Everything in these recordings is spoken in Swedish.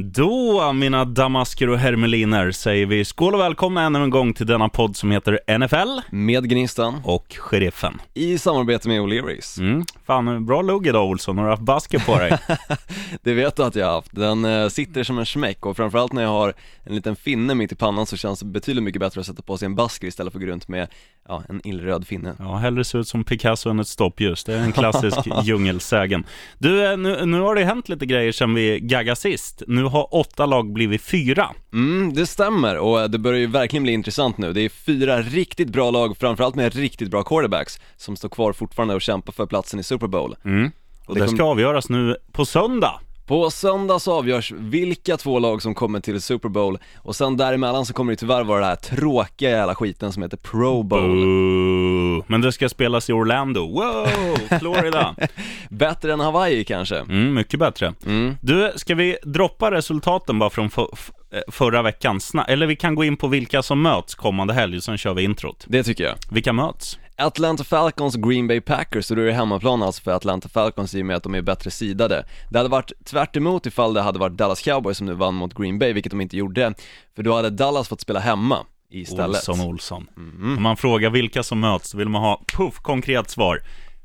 Då, mina damasker och hermeliner, säger vi skål och välkomna ännu en gång till denna podd som heter NFL Med Gnistan och Sheriffen. i samarbete med O'Learys. Mm. Fan, bra lugg idag Olsson, har du haft basker på dig? Det vet du att jag har haft. Den eh, sitter som en smäck och framförallt när jag har en liten finne mitt i pannan så känns det betydligt mycket bättre att sätta på sig en basker istället för att gå runt med, ja, en illröd finne. ja, hellre se ut som Picasso än ett stoppljus. Det är en klassisk djungelsägen. Du, eh, nu, nu har det hänt lite grejer sedan vi gaggade sist. Nu har åtta lag blivit fyra. Mm, det stämmer och det börjar ju verkligen bli intressant nu. Det är fyra riktigt bra lag, framförallt med riktigt bra quarterbacks, som står kvar fortfarande och kämpar för platsen i Super Bowl. Mm. Och Det det kom- ska avgöras nu på söndag. På söndag så avgörs vilka två lag som kommer till Super Bowl och sen däremellan så kommer det tyvärr vara den här tråkiga jävla skiten som heter Pro Bowl. Boo. Men det ska spelas i Orlando. Wow, Florida. Bättre än Hawaii kanske? Mm, mycket bättre. Mm. Du, ska vi droppa resultaten bara från eh, förra veckan? Eller vi kan gå in på vilka som möts kommande helg, sen kör vi introt. Det tycker jag. Vilka möts? Atlanta Falcons Green Bay Packers, och då är det hemmaplan alltså för Atlanta Falcons i och med att de är bättre sidade. Det hade varit tvärt emot ifall det hade varit Dallas Cowboys som nu vann mot Green Bay, vilket de inte gjorde. För då hade Dallas fått spela hemma istället. Olsson, Olsson. Om man frågar vilka som möts, så vill man ha, puff, konkret svar.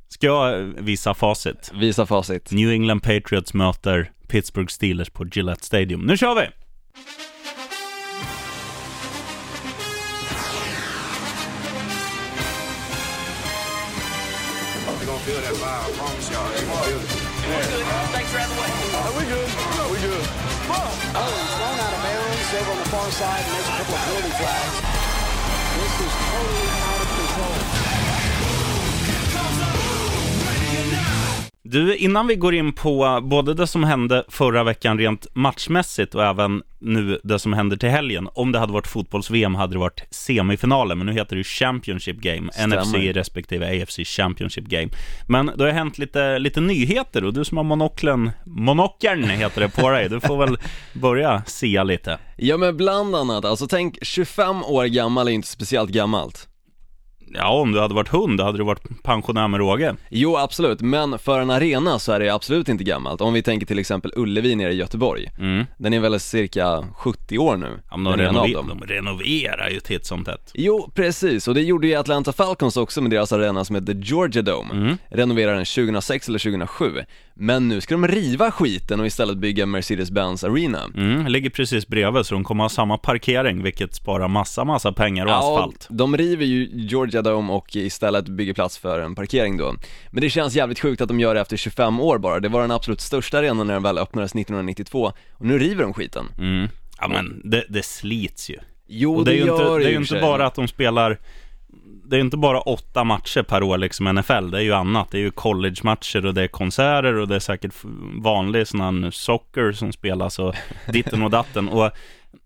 Ska jag visa facit? Visa facit. New England Patriots möter Pittsburgh Steelers på Gillette Stadium. Nu kör vi! Gonna feel that vibe, I promise y'all. You're gonna feel it. Thanks for having the way. we good. we good. Oh, he's thrown out of bounds over on the far side, and there's a couple of penalty flags. This is totally Du, innan vi går in på både det som hände förra veckan rent matchmässigt och även nu det som händer till helgen. Om det hade varit fotbolls-VM hade det varit semifinaler, men nu heter det ju Championship Game, Stämmer. NFC respektive AFC Championship Game. Men det har hänt lite, lite nyheter och du som har monokeln, monokeln heter det på dig, du får väl börja sia lite. Ja men bland annat, alltså tänk 25 år gammal är inte speciellt gammalt. Ja, om du hade varit hund, hade du varit pensionär med råge. Jo absolut, men för en arena så är det absolut inte gammalt. Om vi tänker till exempel Ullevi nere i Göteborg. Mm. Den är väl cirka 70 år nu. Ja, men de, renover- dem. de renoverar ju titt som tätt. Jo, precis, och det gjorde ju Atlanta Falcons också med deras arena som heter Georgia Dome. Mm. Renoverade den 2006 eller 2007. Men nu ska de riva skiten och istället bygga Mercedes-Benz Arena. Mm, ligger precis bredvid så de kommer ha samma parkering vilket sparar massa, massa pengar och asfalt. de river ju Georgia Dome och istället bygger plats för en parkering då. Men det känns jävligt sjukt att de gör det efter 25 år bara. Det var den absolut största arenan när den väl öppnades 1992 och nu river de skiten. Mm. Ja men det, det slits ju. Jo, och det är ju gör inte, det är ju inte bara att de spelar det är inte bara åtta matcher per år liksom NFL, det är ju annat. Det är ju college-matcher och det är konserter och det är säkert vanlig sån här socker som spelas och ditten och datten. Och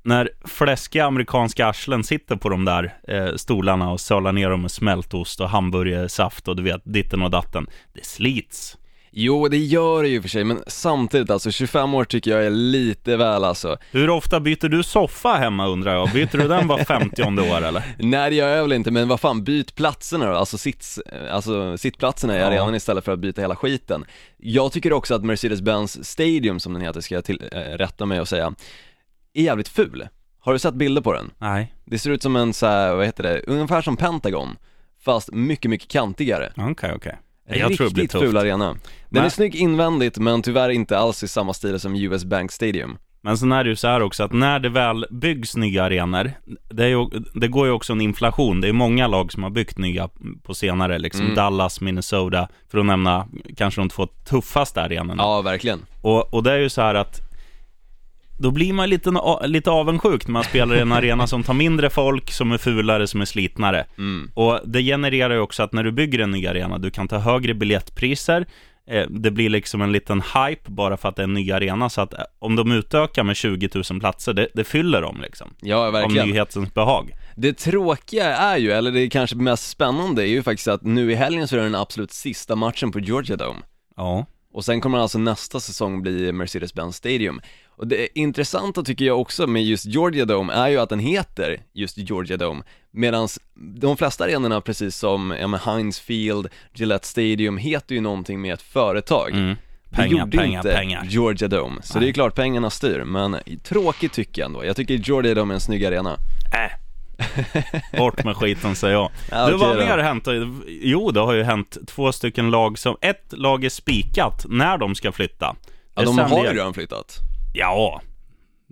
när fläskiga amerikanska arslen sitter på de där eh, stolarna och sölar ner dem med smältost och hamburgersaft och du vet, ditten och datten. Det slits. Jo, det gör det ju för sig, men samtidigt alltså 25 år tycker jag är lite väl alltså. Hur ofta byter du soffa hemma undrar jag? Byter du den var 50 år eller? Nej det gör jag väl inte, men vad fan, byt platserna då, alltså, sits, alltså sittplatserna i Ja. arenan istället för att byta hela skiten. Jag tycker också att Mercedes-Benz Stadium, som den heter, ska jag till, äh, rätta mig och säga, är jävligt ful. Har du sett bilder på den? Nej. Det ser ut som en så här, vad heter det, ungefär som Pentagon, fast mycket, mycket kantigare. Okej, okej. Jag tror det blir tufft. ful arena. Den Men- är snygg invändigt, men tyvärr inte alls i samma stil som US Bank Stadium. Men sen är det ju så här också att när det väl byggs nya arenor, det, är ju, det går ju också en inflation. Det är många lag som har byggt nya på senare, liksom Mm. Dallas, Minnesota, för att nämna kanske de två tuffaste arenorna. Ja, verkligen. Och, och det är ju så här att då blir man lite, lite avundsjuk när man spelar i en arena som tar mindre folk, som är fulare, som är slitnare. Mm. Och det genererar ju också att när du bygger en ny arena, du kan ta högre biljettpriser, eh, det blir liksom en liten hype bara för att det är en ny arena, så att eh, om de utökar med 20 000 platser, det, det fyller dem liksom. Ja, verkligen. nyhetens behag. Det tråkiga är ju, eller det kanske mest spännande är ju faktiskt att nu i helgen så är det den absolut sista matchen på Georgia Dome. Ja. Och sen kommer alltså nästa säsong bli Mercedes-Benz Stadium. Och det intressanta tycker jag också med just Georgia Dome är ju att den heter just Georgia Dome, medan de flesta arenorna, precis som ja, men Heinz Field, Gillette Stadium, heter ju någonting med ett företag. Mm. Det Pengar, gjorde pengar, inte pengar. Georgia Dome, så det är klart pengarna styr, men tråkigt tycker jag ändå. Jag tycker Georgia Dome är en snygg arena. Äh. Bort med skiten säger jag. Ja, du, vad mer hänt? Jo, det har ju hänt två stycken lag som, ett lag är spikat när de ska flytta. Ja, de har ju redan flyttat. Ja,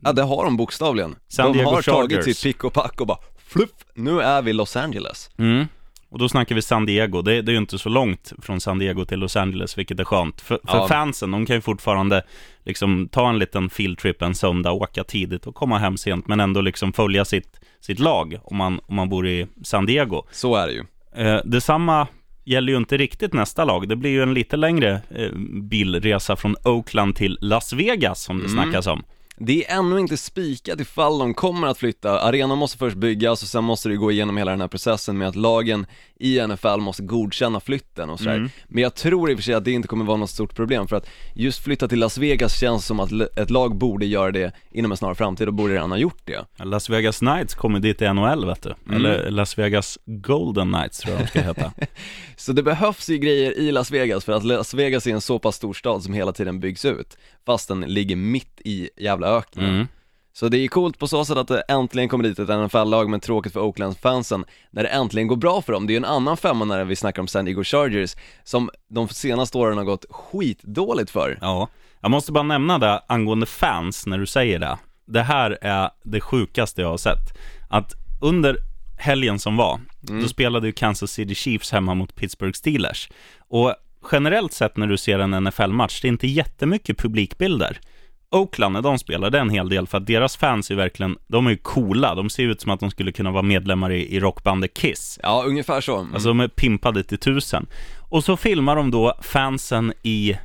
Ja, det har de bokstavligen. San de Diego har tagit Chargers. sitt pick och pack och bara fluff, nu är vi Los Angeles. mm. Och då snackar vi San Diego. Det, det är ju inte så långt från San Diego till Los Angeles, vilket är skönt. För, för Ja. fansen, de kan ju fortfarande liksom ta en liten fieldtrip en söndag, åka tidigt och komma hem sent, men ändå liksom följa sitt, sitt lag om man, om man bor i San Diego. Så är det ju. Eh, detsamma gäller ju inte riktigt nästa lag. Det blir ju en lite längre eh, bilresa från Oakland till Las Vegas som det snackas om. Det är ännu inte spikat ifall de kommer att flytta. Arenan måste först byggas och sen måste det gå igenom hela den här processen med att lagen i NFL måste godkänna flytten och sådär. Men jag tror i och för sig att det inte kommer vara något stort problem för att just flytta till Las Vegas känns som att ett lag borde göra det inom en snar framtid och borde redan ha gjort det. Las Vegas Knights kommer dit i NHL vet du. Eller Las Vegas Golden Knights tror jag de ska heta. Så det behövs ju grejer i Las Vegas för att Las Vegas är en så pass stor stad som hela tiden byggs ut fast den ligger mitt i jävla öknen. Mm. Så det är coolt på så sätt att det äntligen kommer dit ett NFL-lag men tråkigt för Oakland-fansen när det äntligen går bra för dem. Det är ju en annan femma när vi snackar om San Diego Chargers som de senaste åren har gått skitdåligt för. Ja, jag måste bara nämna det angående fans när du säger det. Det här är det sjukaste jag har sett. Att under helgen som var, då spelade ju Kansas City Chiefs hemma mot Pittsburgh Steelers. Och generellt sett när du ser en NFL-match, det är inte jättemycket publikbilder. Oakland, när de spelar, det är en hel del för att deras fans är verkligen, de är ju coola. De ser ut som att de skulle kunna vara medlemmar i, i rockbandet Kiss. Ja, ungefär så. Mm. Alltså de är pimpade till tusen. Och så filmar de då fansen i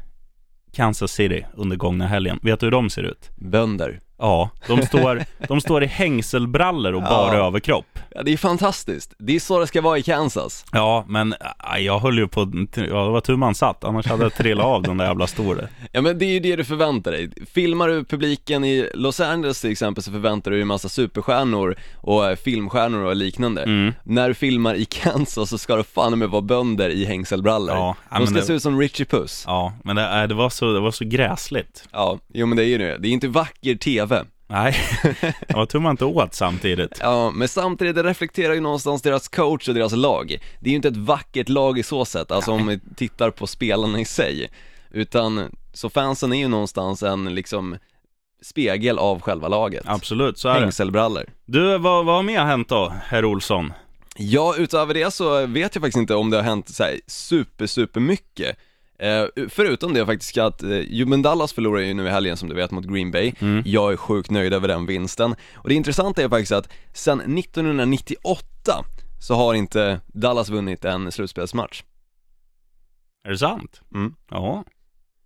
Kansas City under gångna helgen. Vet du hur de ser ut? Bönder. Ja, de står, de står i hängselbrallor och bara Ja. överkropp. Ja, det är fantastiskt. Det är så det ska vara i Kansas. Ja, men äh, jag höll ju på, ja det var tur man satt, annars hade jag trillat av den där jävla store. Ja men det är ju det du förväntar dig. Filmar du publiken i Los Angeles till exempel så förväntar du dig en massa superstjärnor och eh, filmstjärnor och liknande. Mm. När du filmar i Kansas så ska det fan med vara bönder i hängselbrallor. Ja, ja, De ska det- se ut som Richie Puss. Ja, men det, äh, det, var, så, det var så gräsligt. Ja, jo men det är ju det. Det är inte vacker TV. Nej, det var tur man inte åt samtidigt. Ja, men samtidigt det reflekterar ju någonstans deras coach och deras lag. Det är ju inte ett vackert lag i så sätt, alltså om vi tittar på spelarna i sig. Utan, så fansen är ju någonstans en liksom spegel av själva laget. Absolut, så är det. Hängselbrallor. Du, vad, vad har mer hänt då, herr Olsson? Ja, utöver det så vet jag faktiskt inte om det har hänt så här super, super mycket. Eh, förutom det faktiskt att, eh, jo men Dallas förlorar ju nu i helgen som du vet mot Green Bay. Jag är sjukt nöjd över den vinsten. Och det intressanta är faktiskt att sedan 1998 så har inte Dallas vunnit en slutspelsmatch. Är det sant? Mm. Ja,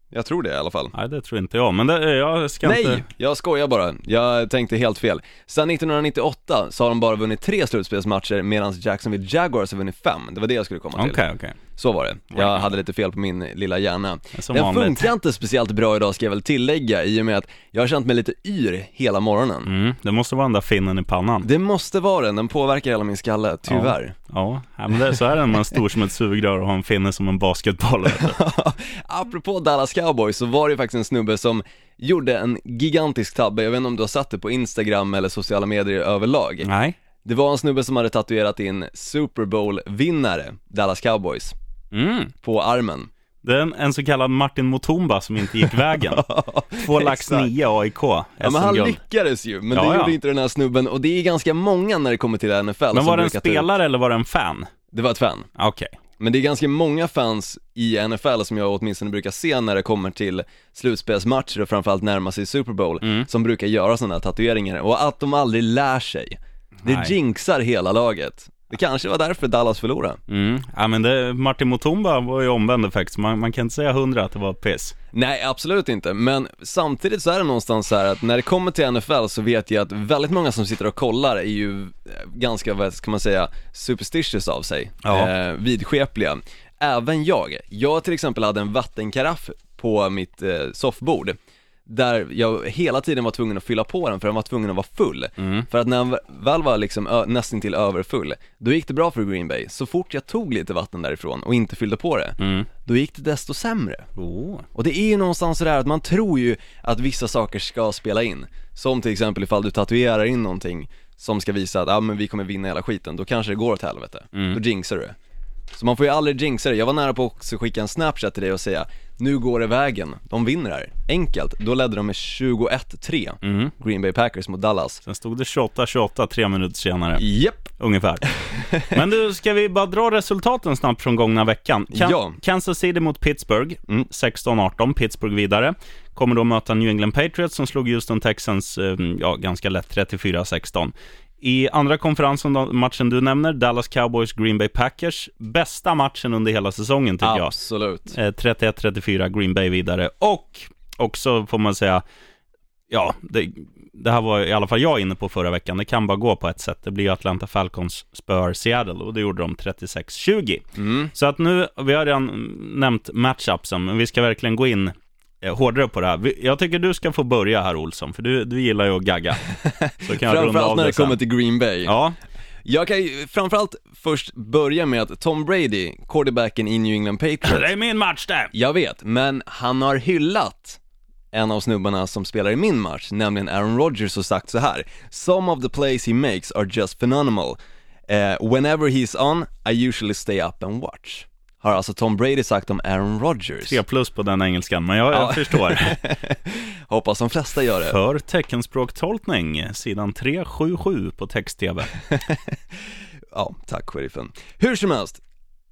Jag tror det i alla fall. nej det tror inte jag, men det, jag ska Nej, inte... jag skojar bara. Jag tänkte helt fel. Sedan 1998 så har de bara vunnit tre slutspelsmatcher medan Jacksonville Jaguars har vunnit fem. Det var det jag skulle komma Okej, till. okej. Så var det. Jag hade lite fel på min lilla hjärna. Som Den vanligt. funkar inte speciellt bra idag ska jag väl tillägga i och med att jag har känt mig lite yr hela morgonen. Mm, det måste vara den där finnen i pannan. Det måste vara den, den påverkar hela min skalle, tyvärr. Ja, ja men det är så är det när man är stor som ett sugrör och har en finne som en basketboll. Apropå Dallas Cowboys så var det ju faktiskt en snubbe som gjorde en gigantisk tabbe, jag vet inte om du har satt det på Instagram eller sociala medier överlag. Nej. Det var en snubbe som hade tatuerat in Super Bowl-vinnare, Dallas Cowboys, Mm. på armen. Det är en, en så kallad Martin Mutumba som inte gick vägen. Två lax nio AIK, Ja men han lyckades ju, men Ja, det ja. gjorde inte den här snubben och det är ganska många när det kommer till NFL Men var det en ta ut- spelare eller var det en fan? Det var ett fan. Okej. Men det är ganska många fans i NFL som jag åtminstone brukar se när det kommer till slutspelsmatcher och framförallt närma sig Super Bowl, Mm. som brukar göra sådana här tatueringar och att de aldrig lär sig. Det Nej. jinxar hela laget. Det kanske var därför Dallas förlorade. Mm. Ja men det, Martin Mutumba var ju omvänd så man, man kan inte säga hundra att det var piss. Nej, absolut inte, men samtidigt så är det någonstans så här att när det kommer till NFL så vet jag att väldigt många som sitter och kollar är ju eh, ganska, vad ska man säga, superstitious av sig, Ja. eh, vidskepliga. Även jag. Jag till exempel hade en vattenkaraff på mitt eh, soffbord där jag hela tiden var tvungen att fylla på den för den var tvungen att vara full. Mm. För att när den väl var liksom ö- nästan till överfull, då gick det bra för Green Bay. Så fort jag tog lite vatten därifrån och inte fyllde på det, Mm. då gick det desto sämre. Oh. Och det är ju någonstans sådär att man tror ju att vissa saker ska spela in. Som till exempel ifall du tatuerar in någonting som ska visa att, ja men vi kommer vinna hela skiten, då kanske det går åt helvete. Mm. Då jinxar du det. Så man får ju aldrig jinxa det. Jag var nära på att också skicka en snapchat till dig och säga, nu går det vägen, de vinner här. Enkelt. Då ledde de med 21-3, Mm. Green Bay Packers mot Dallas. Sen stod det 28-28 tre minuter senare, Japp! ungefär. Men du, ska vi bara dra resultaten snabbt från gångna veckan? Kan- Ja. Kansas City mot Pittsburgh, Mm. 16-18, Pittsburgh vidare. Kommer då möta New England Patriots som slog Houston Texans, eh, ja, ganska lätt, 34-16. I andra konferensen, då, matchen du nämner, Dallas Cowboys, Green Bay Packers. Bästa matchen under hela säsongen tycker jag. Absolut. Eh, 31-34, Green Bay vidare. Och också får man säga, ja, det, det här var i alla fall jag inne på förra veckan. Det kan bara gå på ett sätt. Det blir Atlanta Falcons spör Seattle och det gjorde de 36-20. Mm. Så att nu, vi har redan nämnt matchupsen, men vi ska verkligen gå in eh, hårdare på det här. Jag tycker du ska få börja här Olsson, för du, du gillar ju att gagga. Så kan jag Framförallt när det kommer till Green Bay. Ja, Jag kan ju framförallt först börja med att Tom Brady, quarterbacken i New England Patriots, det är min match det! Jag vet, men han har hyllat en av snubbarna som spelar i min match, nämligen Aaron Rodgers och sagt så här Some of the plays he makes are just phenomenal. Eh, whenever he's on, I usually stay up and watch. Har alltså Tom Brady sagt om Aaron Rodgers. 3 plus på den engelskan, men jag, jag Ja. förstår. Hoppas de flesta gör det. För teckenspråktolkning, sidan 377 på text-tv. Ja, tack sheriffen. Hur som helst,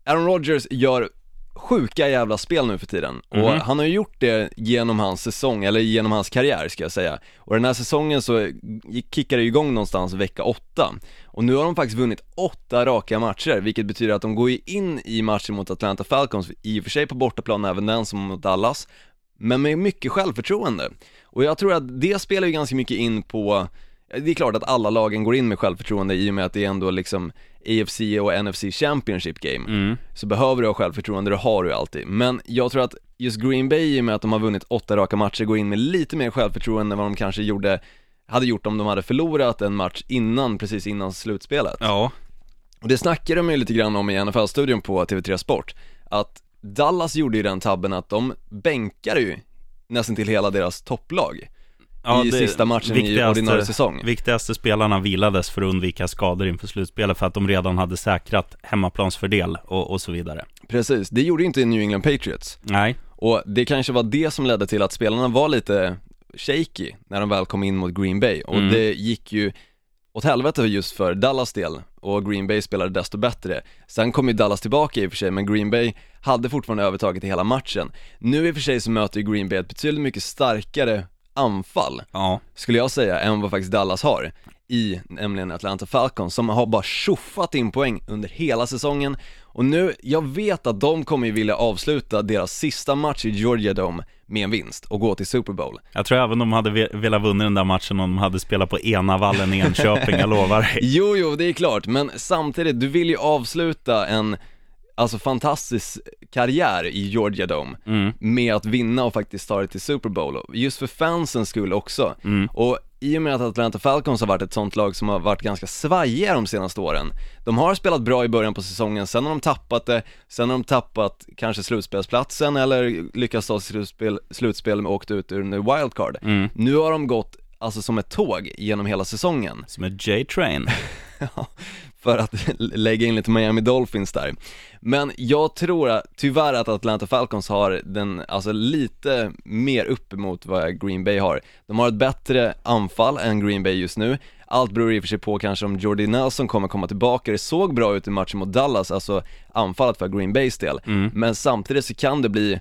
Aaron Rodgers gör sjuka jävla spel nu för tiden och Mhm. han har ju gjort det genom hans säsong, eller genom hans karriär ska jag säga. Och den här säsongen så kickar det igång någonstans vecka åtta och nu har de faktiskt vunnit åtta raka matcher, vilket betyder att de går ju in i matchen mot Atlanta Falcons, i och för sig på bortaplan även den som mot Dallas, men med mycket självförtroende. Och jag tror att det spelar ju ganska mycket in på det är klart att alla lagen går in med självförtroende i och med att det är ändå liksom AFC och NFC Championship game. Mm. Så behöver du ha självförtroende, det har du ju alltid. Men jag tror att just Green Bay i och med att de har vunnit åtta raka matcher går in med lite mer självförtroende än vad de kanske gjorde, hade gjort om de hade förlorat en match innan, precis innan slutspelet. Ja, Och det snackade de ju lite grann om i NFL-studion på TV3 Sport, att Dallas gjorde ju den tabben att de bänkade ju nästan till hela deras topplag ja i sista matchen i ordinarie säsong. Viktigaste spelarna vilades för att undvika skador inför slutspelet för att de redan hade säkrat hemmaplansfördel och, och så vidare. Precis, det gjorde ju inte New England Patriots. Nej, Och det kanske var det som ledde till att spelarna var lite shaky när de väl kom in mot Green Bay och Mm. det gick ju åt helvete just för Dallas del och Green Bay spelade desto bättre. Sen kom ju Dallas tillbaka i och för sig men Green Bay hade fortfarande övertaget i hela matchen. Nu i och för sig så möter ju Green Bay ett betydligt mycket starkare anfall ja, skulle jag säga, än vad faktiskt Dallas har i nämligen Atlanta Falcons som har bara tjoffat in poäng under hela säsongen och nu, jag vet att de kommer ju vilja avsluta deras sista match i Georgia Dome med en vinst och gå till Super Bowl. jag tror även de hade ve- velat vinna den där matchen om de hade spelat på Enavallen i Enköping, jag lovar dig. Jo, jo, det är klart, men samtidigt, du vill ju avsluta en Alltså fantastisk karriär i Georgia Dome Mm. med att vinna och faktiskt ta det till Super Bowl, just för fansens skull också. Mm. Och i och med att Atlanta Falcons har varit ett sånt lag som har varit ganska svajiga de senaste åren, de har spelat bra i början på säsongen, sen har de tappat det, sen har de tappat kanske slutspelsplatsen eller lyckats ta slutspel, slutspel och åkt ut ur en wildcard. Mm. Nu har de gått, alltså som ett tåg genom hela säsongen. Som ett J-Train. För att lägga in lite Miami Dolphins där. Men jag tror att, tyvärr att Atlanta Falcons har den, alltså lite mer uppemot vad Green Bay har. De har ett bättre anfall än Green Bay just nu. Allt beror i och för sig på kanske om Jordy Nelson kommer komma tillbaka. Det såg bra ut i matchen mot Dallas, alltså anfallet för Green Bays del. Mm. Men samtidigt så kan det bli,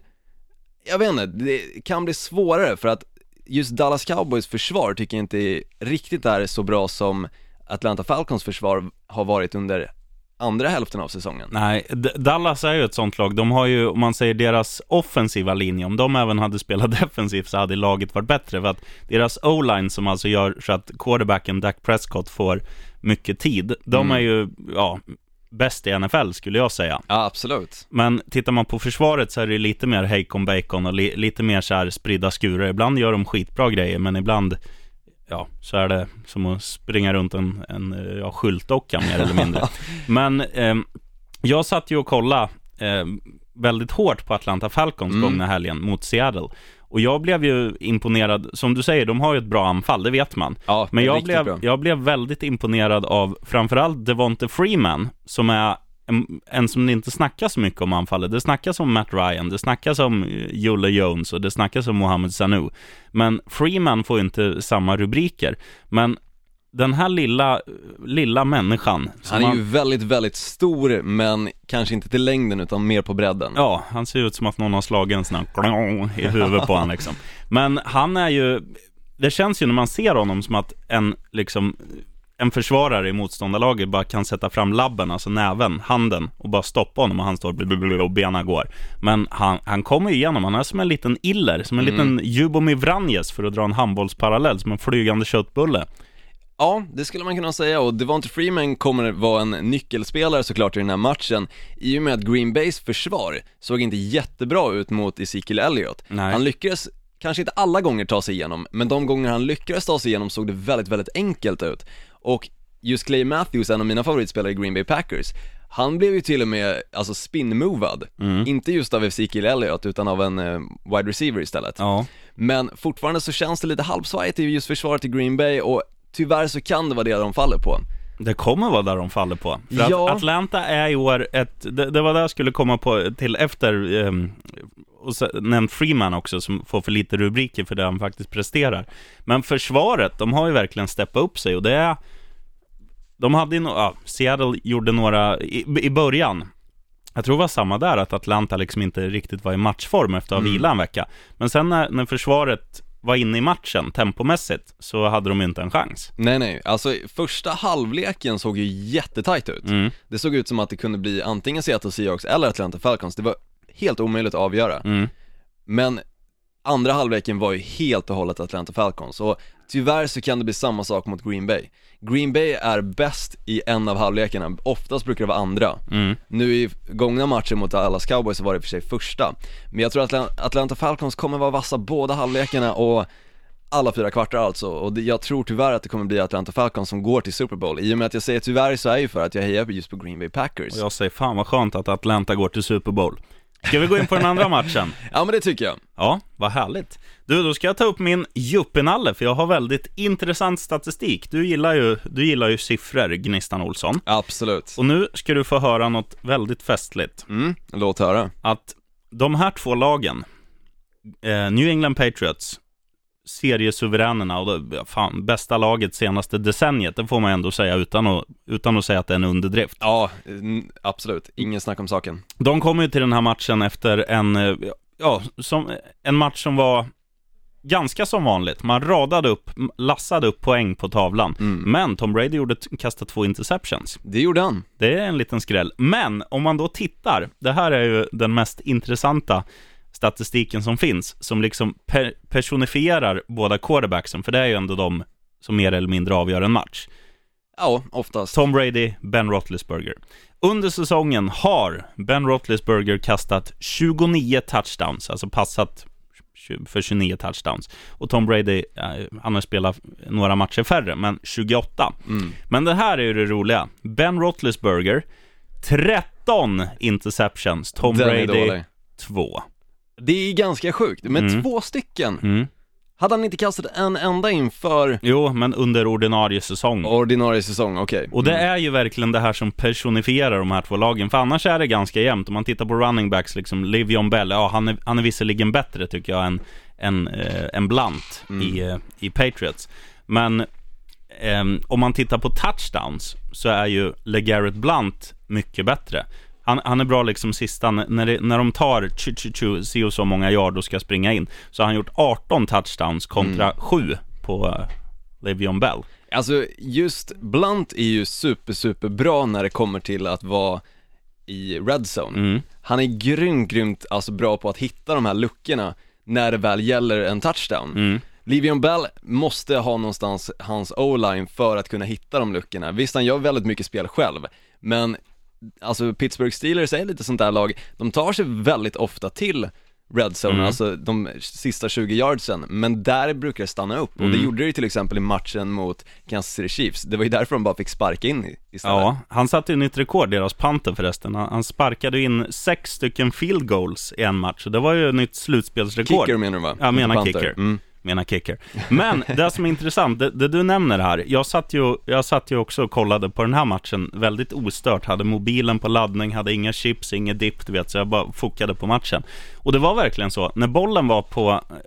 jag vet inte, det kan bli svårare för att just Dallas Cowboys försvar tycker jag inte riktigt är så bra som Atlanta Falcons försvar har varit under andra hälften av säsongen. Nej, D- Dallas är ju ett sånt lag. De har ju, om man säger deras offensiva linje, om de även hade spelat defensivt så hade laget varit bättre. För att deras O-line som alltså gör så att quarterbacken Dak Prescott får mycket tid, de Mm. är ju, ja, bäst i NFL skulle jag säga. Ja, absolut. Men tittar man på försvaret så är det lite mer hejkon bacon och li, lite mer så här spridda skurar. Ibland gör de skitbra grejer, men ibland ja, så är det som att springa runt en, en ja, skyltdocka mer eller mindre. Men eh, jag satt ju och kollade eh, väldigt hårt på Atlanta Falcons Mm. gångna helgen mot Seattle. Och jag blev ju imponerad, som du säger, de har ju ett bra anfall, det vet man. Ja, Men jag blev, bra. jag blev väldigt imponerad av framförallt Devonte Freeman, som är en, en som det inte snackas så mycket om anfallet. Det snackas om Matt Ryan, det snackas om eh, Julle Jones och det snackas om Mohamed Sanu. Men Freeman får inte samma rubriker. Men den här lilla, lilla människan. Han är ju väldigt, väldigt stor, men kanske inte till längden utan mer på bredden. Ja, han ser ut som att någon har slagit en sån här i huvudet på honom liksom. Men han är ju, det känns ju när man ser honom som att en, liksom, en försvarare i motståndarlaget bara kan sätta fram labben, alltså näven, handen och bara stoppa honom och han står och benen går. Men han, han kommer igenom, han är som en liten iller, som en liten Jubomir Vranjes för att dra en handbollsparallell, som en flygande köttbulle. Ja, det skulle man kunna säga och Devonta Freeman kommer vara en nyckelspelare såklart i den här matchen i och med att Green Bays försvar såg inte jättebra ut mot Ezekiel Elliott. Nej. Han lyckades kanske inte alla gånger ta sig igenom, men de gånger han lyckades ta sig igenom såg det väldigt, väldigt enkelt ut. Och just Clay Matthews, en av mina favoritspelare i Green Bay Packers, han blev ju till och med, alltså spin-movad. Inte just av Ezekiel Elliott utan av en eh, wide receiver istället. Ja. Men fortfarande så känns det lite halvsvajigt i just försvaret i Green Bay och tyvärr så kan det vara det de faller på. Det kommer vara där de faller på. För Ja. att Atlanta är i år ett, det, det var det jag skulle komma på till efter, um, och så, nämnt Freeman också som får för lite rubriker för det han faktiskt presterar. Men försvaret, de har ju verkligen steppat upp sig och det är, de hade ju, no, ja, Seattle gjorde några, i, i början, jag tror det var samma där, att Atlanta liksom inte riktigt var i matchform efter att ha vilat en vecka. Men sen när, när försvaret var inne i matchen, tempomässigt, så hade de inte en chans. Nej nej, alltså första halvleken såg ju jättetajt ut. Mm. Det såg ut som att det kunde bli antingen Seattle Seahawks eller Atlanta Falcons, det var helt omöjligt att avgöra. Mm. Men andra halvleken var ju helt och hållet Atlanta Falcons och tyvärr så kan det bli samma sak mot Green Bay. Green Bay är bäst i en av halvlekarna, oftast brukar det vara andra. Mm. Nu i gångna matchen mot Dallas Cowboys så var det för sig första. Men jag tror att Atla- Atlanta Falcons kommer vara vassa båda halvlekarna och alla fyra kvartar alltså, och det, jag tror tyvärr att det kommer bli Atlanta Falcons som går till Super Bowl. I och med att jag säger tyvärr så är ju för att jag hejar just på Green Bay Packers. Och jag säger fan vad skönt att Atlanta går till Super Bowl. Ska vi gå in på den andra matchen? Ja men det tycker jag. Ja, vad härligt. Du, då ska jag ta upp min juppinalle, för jag har väldigt intressant statistik. Du gillar ju, du gillar ju siffror, Gnistan Olsson. Absolut. Och nu ska du få höra något väldigt festligt. Mm, låt höra. Att de här två lagen, eh, New England Patriots, seriesuveränerna och ja, fan, bästa laget senaste decenniet, det får man ändå säga utan att, utan att säga att det är en underdrift. Ja, mm, absolut. Ingen snack om saken. De kom ju till den här matchen efter en, ja, som, en match som var ganska som vanligt. Man radade upp, lassade upp poäng på tavlan. Men Tom Brady gjorde, kastade två interceptions. Det gjorde han. Det är en liten skräll. Men om man då tittar, det här är ju den mest intressanta statistiken som finns, som liksom per personifierar båda quarterbacksen, för det är ju ändå de som mer eller mindre avgör en match. Ja, oftast. Tom Brady, Ben Roethlisberger. Under säsongen har Ben Roethlisberger kastat 29 touchdowns, alltså passat för 29 touchdowns. Och Tom Brady, eh, han har spelat några matcher färre, men 28. Mm. Men det här är ju det roliga. Ben Roethlisberger, 13 interceptions. Tom Den Brady, dålig. 2. Det är ganska sjukt, men Mm. två stycken. Mm. Hade han inte kastat en enda inför Jo, men under ordinarie säsong. ordinarie säsong? Okej. Och det Mm. är ju verkligen det här som personifierar de här två lagen, för annars är det ganska jämnt. Om man tittar på running backs, liksom Livion Bell, ja han är, han är visserligen bättre tycker jag än, än, eh, än Blunt i, eh, i Patriots. Men ehm, om man tittar på touchdowns så är ju LeGarrette Blunt mycket bättre. Han, han är bra liksom sista, när, det, när de tar tju, tju, tju, si och så många yard och ska springa in, så har han gjort 18 touchdowns kontra 7 på uh, Le'Veon Bell. Alltså just Blunt är ju super, super bra när det kommer till att vara i red zone. Mm. Han är grymt, grymt alltså bra på att hitta de här luckorna när det väl gäller en touchdown. Mm. Livion Bell måste ha någonstans hans o-line för att kunna hitta de luckorna. Visst, han gör väldigt mycket spel själv, men alltså Pittsburgh Steelers är lite sånt där lag, de tar sig väldigt ofta till red zone, Mm. alltså de sista 20 yardsen, men där brukar det stanna upp och det Mm. gjorde det ju till exempel i matchen mot Kansas City Chiefs, det var ju därför de bara fick sparka in istället. Ja, han satte ju nytt rekord, deras panter förresten. Han, sparkade in sex stycken field goals i en match, och det var ju nytt slutspelsrekord. Kicker menar du va? Jag menar kicker. Mm. Menar kicker. Men det som är intressant, det, det du nämner här, jag satt, ju, jag satt ju också och kollade på den här matchen väldigt ostört, hade mobilen på laddning, hade inga chips, inget dipp, du vet, så jag bara fokade på matchen. Och det var verkligen så, när bollen var på, eh,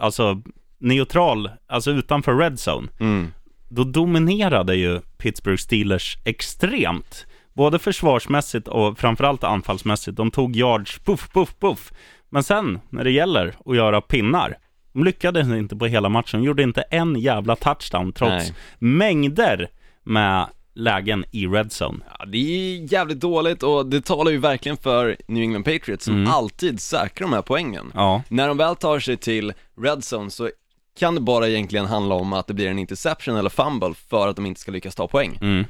alltså neutral, alltså utanför red zone, Mm. då dominerade ju Pittsburgh Steelers extremt. Både försvarsmässigt och framförallt anfallsmässigt. De tog yards, puff, puff, puff. Men sen, när det gäller att göra pinnar, de lyckades inte på hela matchen. De gjorde inte en jävla touchdown, trots Nej. mängder med lägen i red zone. Ja, det är jävligt dåligt och det talar ju verkligen för New England Patriots som alltid säkrar de här poängen. Ja, När de väl tar sig till red zone så kan det bara egentligen handla om att det blir en interception eller fumble för att de inte ska lyckas ta poäng. mm.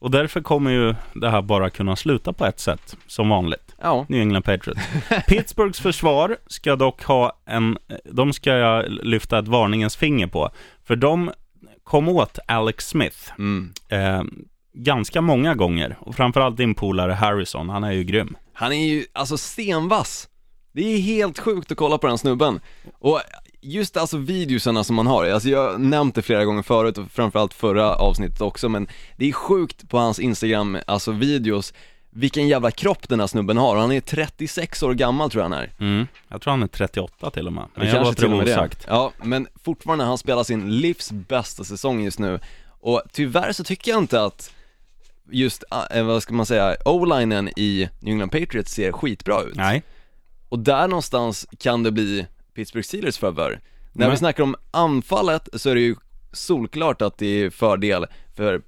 Och därför kommer ju det här bara kunna sluta på ett sätt, som vanligt. Ja, New England Patriots. Pittsburghs försvar ska dock ha en, de ska jag lyfta ett varningens finger på. För de kom åt Alex Smith mm. eh, ganska många gånger. Och framförallt din polare Harrison, han är ju grym. Han är ju alltså stenvass. Det är helt sjukt att kolla på den snubben. Och just alltså videosarna som man har, alltså jag har nämnt det flera gånger förut och framförallt förra avsnittet också, men det är sjukt på hans Instagram, alltså videos, vilken jävla kropp den här snubben har. Han är 36 år gammal tror jag han är. Mm. Jag tror han är 38 till och med. Men Det jag låter det det. osagt. Ja, men fortfarande han spelar sin livs bästa säsong just nu. Och tyvärr så tycker jag inte att just, äh, vad ska man säga, o-linen i New England Patriots ser skitbra ut. Nej. Och där någonstans kan det bli Pittsburgh Steelers favör. När Men- vi snackar om anfallet så är det ju solklart att det är fördel för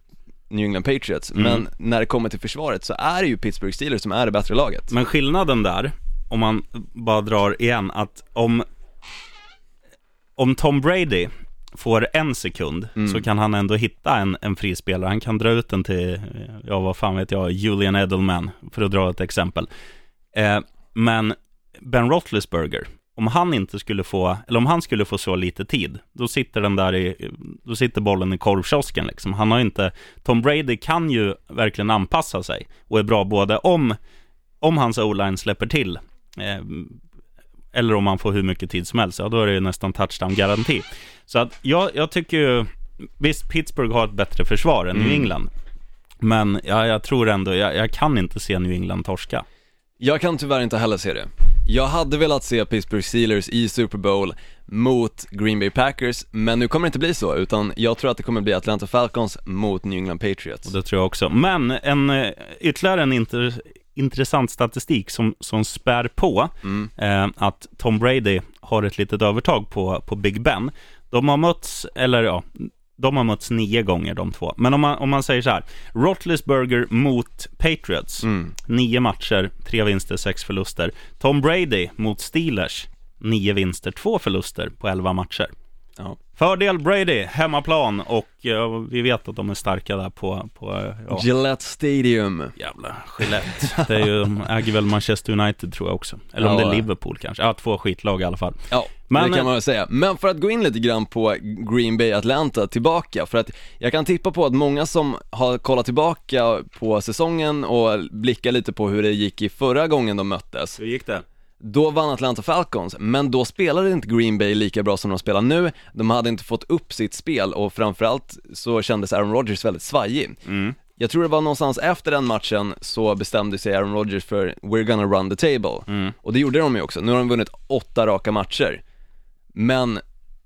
New England Patriots, Mm. men när det kommer till försvaret så är det ju Pittsburgh Steelers som är det bättre laget. Men skillnaden där, om man bara drar igen, att om, om Tom Brady får en sekund så kan han ändå hitta en, en frispelare. Han kan dra ut den till, ja vad fan vet jag, Julian Edelman, för att dra ett exempel. Eh, men Ben Roethlisberger, om han inte skulle få, eller om han skulle få så lite tid, då sitter den där i, då sitter bollen i korvkiosken liksom. Han har inte, Tom Brady kan ju verkligen anpassa sig och är bra både om, om hans o-line släpper till, eh, eller om han får hur mycket tid som helst, ja då är det ju nästan touchdown-garanti. Så att jag, jag tycker ju, visst Pittsburgh har ett bättre försvar än New England, men ja, jag tror ändå, jag, jag kan inte se New England torska. Jag kan tyvärr inte heller se det. Jag hade velat se Pittsburgh Steelers i Super Bowl mot Green Bay Packers, men nu kommer det inte bli så, utan jag tror att det kommer bli Atlanta Falcons mot New England Patriots. Och det tror jag också. Men en, eh, ytterligare en inter, intressant statistik som, som spär på eh, att Tom Brady har ett litet övertag på, på Big Ben. De har mötts, eller ja, de har mötts nio gånger de två. Men om man, om man säger så här, Roethlisberger mot Patriots, nio matcher, tre vinster, sex förluster. Tom Brady mot Steelers, nio vinster, två förluster på elva matcher. Ja. Fördel Brady, hemmaplan och ja, vi vet att de är starka där på, på ja, Gillette Stadium. jävla Gillette. Det är ju, de äger väl Manchester United tror jag också. Eller om det är Liverpool kanske. Ja, två skitlag i alla fall. Ja, Men- det kan man väl säga. Men för att gå in lite grann på Green Bay Atlanta tillbaka, för att jag kan tippa på att många som har kollat tillbaka på säsongen och blickar lite på hur det gick i förra gången de möttes, Hur gick det? Då vann Atlanta Falcons, men då spelade inte Green Bay lika bra som de spelar nu, de hade inte fått upp sitt spel och framförallt så kändes Aaron Rodgers väldigt svajig. Mm. Jag tror det var någonstans efter den matchen så bestämde sig Aaron Rodgers för “We're gonna run the table” Mm. och det gjorde de ju också, nu har de vunnit åtta raka matcher. Men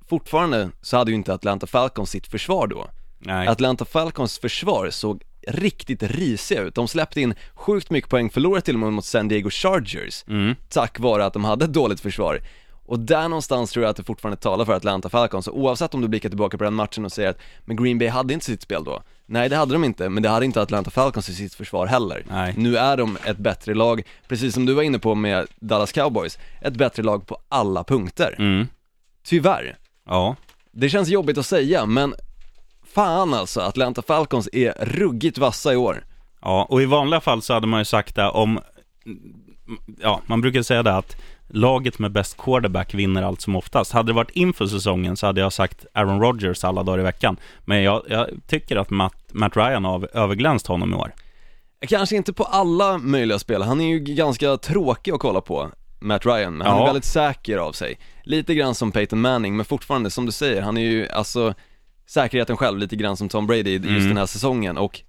fortfarande så hade ju inte Atlanta Falcons sitt försvar då. Nej. Atlanta Falcons försvar såg riktigt risiga ut. De släppte in sjukt mycket poäng, förlorade till och med mot San Diego Chargers, Mm. tack vare att de hade ett dåligt försvar. Och där någonstans tror jag att det fortfarande talar för Atlanta Falcons, så oavsett om du blickar tillbaka på den matchen och säger att men Green Bay hade inte sitt spel då. Nej det hade de inte, men det hade inte Atlanta Falcons i sitt försvar heller. Nej. Nu är de ett bättre lag, precis som du var inne på med Dallas Cowboys, ett bättre lag på alla punkter. Mm. Tyvärr. Ja. Det känns jobbigt att säga, men fan alltså, Atlanta Falcons är ruggigt vassa i år. Ja, och i vanliga fall så hade man ju sagt det om, ja, man brukar säga det att laget med bäst quarterback vinner allt som oftast. Hade det varit inför säsongen så hade jag sagt Aaron Rodgers alla dagar i veckan. Men jag, jag tycker att Matt, Matt Ryan har överglänst honom i år. Kanske inte på alla möjliga spel, han är ju ganska tråkig att kolla på Matt Ryan, men han Ja. är väldigt säker av sig Lite grann som Peyton Manning, men fortfarande som du säger, han är ju alltså säkerheten själv lite grann som Tom Brady just Mm. den här säsongen och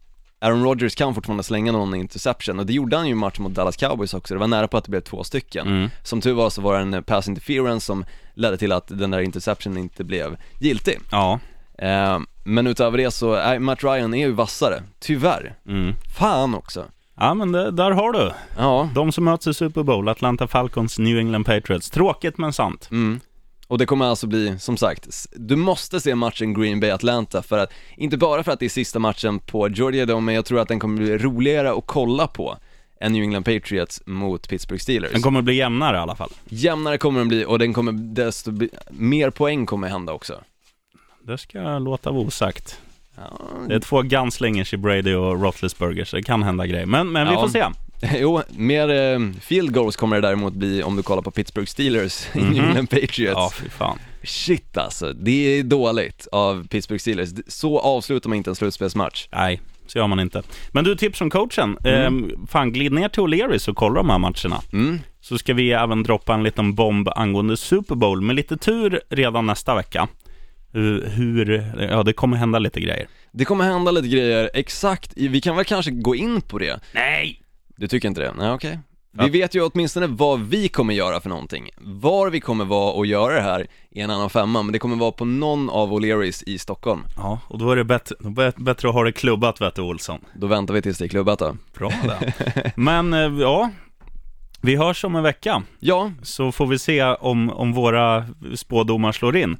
Aaron Rodgers kan fortfarande slänga någon interception och det gjorde han ju i matchen mot Dallas Cowboys också, det var nära på att det blev två stycken Mm. Som tur var så var det en pass interference som ledde till att den där interceptionen inte blev giltig Ja. eh, Men utöver det så, är Matt Ryan är ju vassare, tyvärr Mm. Fan också Ja, men det, där har du. Ja, De som möts i Super Bowl, Atlanta Falcons, New England Patriots. Tråkigt men sant. Mm. Och det kommer alltså bli, som sagt, du måste se matchen Green Bay-Atlanta för att, inte bara för att det är sista matchen på Georgia Dome, men jag tror att den kommer bli roligare att kolla på än New England Patriots mot Pittsburgh Steelers. Den kommer bli jämnare i alla fall. Jämnare kommer den bli och den kommer desto mer poäng kommer hända också. Det ska jag låta vara osagt. Ja, Det är två gunslingers i Brady och Roethlisberger, så det kan hända grejer. Men, men vi Ja. får se. jo, mer eh, field goals kommer det däremot bli om du kollar på Pittsburgh Steelers i New Mhm. England Patriots. Ja, fy fan. Shit alltså, det är dåligt av Pittsburgh Steelers. Så avslutar man inte en slutspelsmatch. Nej, så gör man inte. Men du, tips från coachen. Mm. Ehm, fan, glid ner till O'Learys och kolla de här matcherna. Mm. Så ska vi även droppa en liten bomb angående Super Bowl. Med lite tur redan nästa vecka. Hur ja det kommer hända lite grejer. Det kommer hända lite grejer, exakt, vi kan väl kanske gå in på det? Nej! Du tycker inte det? Nej okej. Ja. Vi vet ju åtminstone vad vi kommer göra för någonting. Var vi kommer vara och göra det här är en annan femma, men det kommer vara på någon av O'Learys i Stockholm. Ja, och då är det bättre, då är det bättre att ha det klubbat, vet du Olsson. Då väntar vi tills det är klubbat då. Bra det. Men eh, ja, vi hörs om en vecka. Ja, Så får vi se om, om våra spådomar slår in.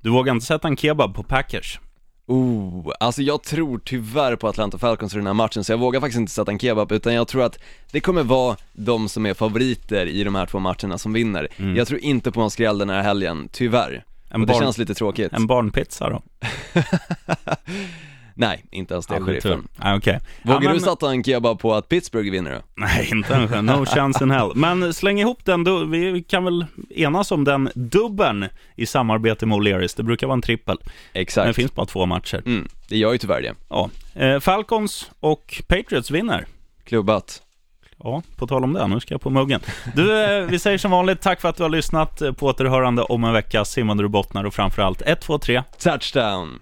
Du vågar inte sätta en kebab på Packers? Oh, alltså jag tror tyvärr på Atlanta Falcons i den här matchen, så jag vågar faktiskt inte sätta en kebab, utan jag tror att det kommer vara de som är favoriter i de här två matcherna som vinner. Jag tror inte på en skräll den här helgen, tyvärr. En och det barn- känns lite tråkigt. En barnpizza då? Nej, inte ens det Aldrig sheriffen. tur. Nej, okej. Vågar Ja, men- du sätta en kebab på att Pittsburgh vinner då? Nej, inte en chans. No chance in hell. Men släng ihop den, då, vi kan väl enas om den dubben i samarbete med O'Learys. Det brukar vara en trippel. Men det Exakt. finns bara två matcher. Mm, det gör ju tyvärr det. Ja. Eh, Falcons och Patriots vinner. Klubbat. Ja, på tal om det, nu ska jag på muggen. Du, eh, vi säger som vanligt tack för att du har lyssnat på återhörande om en vecka. Simmade du bottnar och framförallt 1, 2, 3. Touchdown!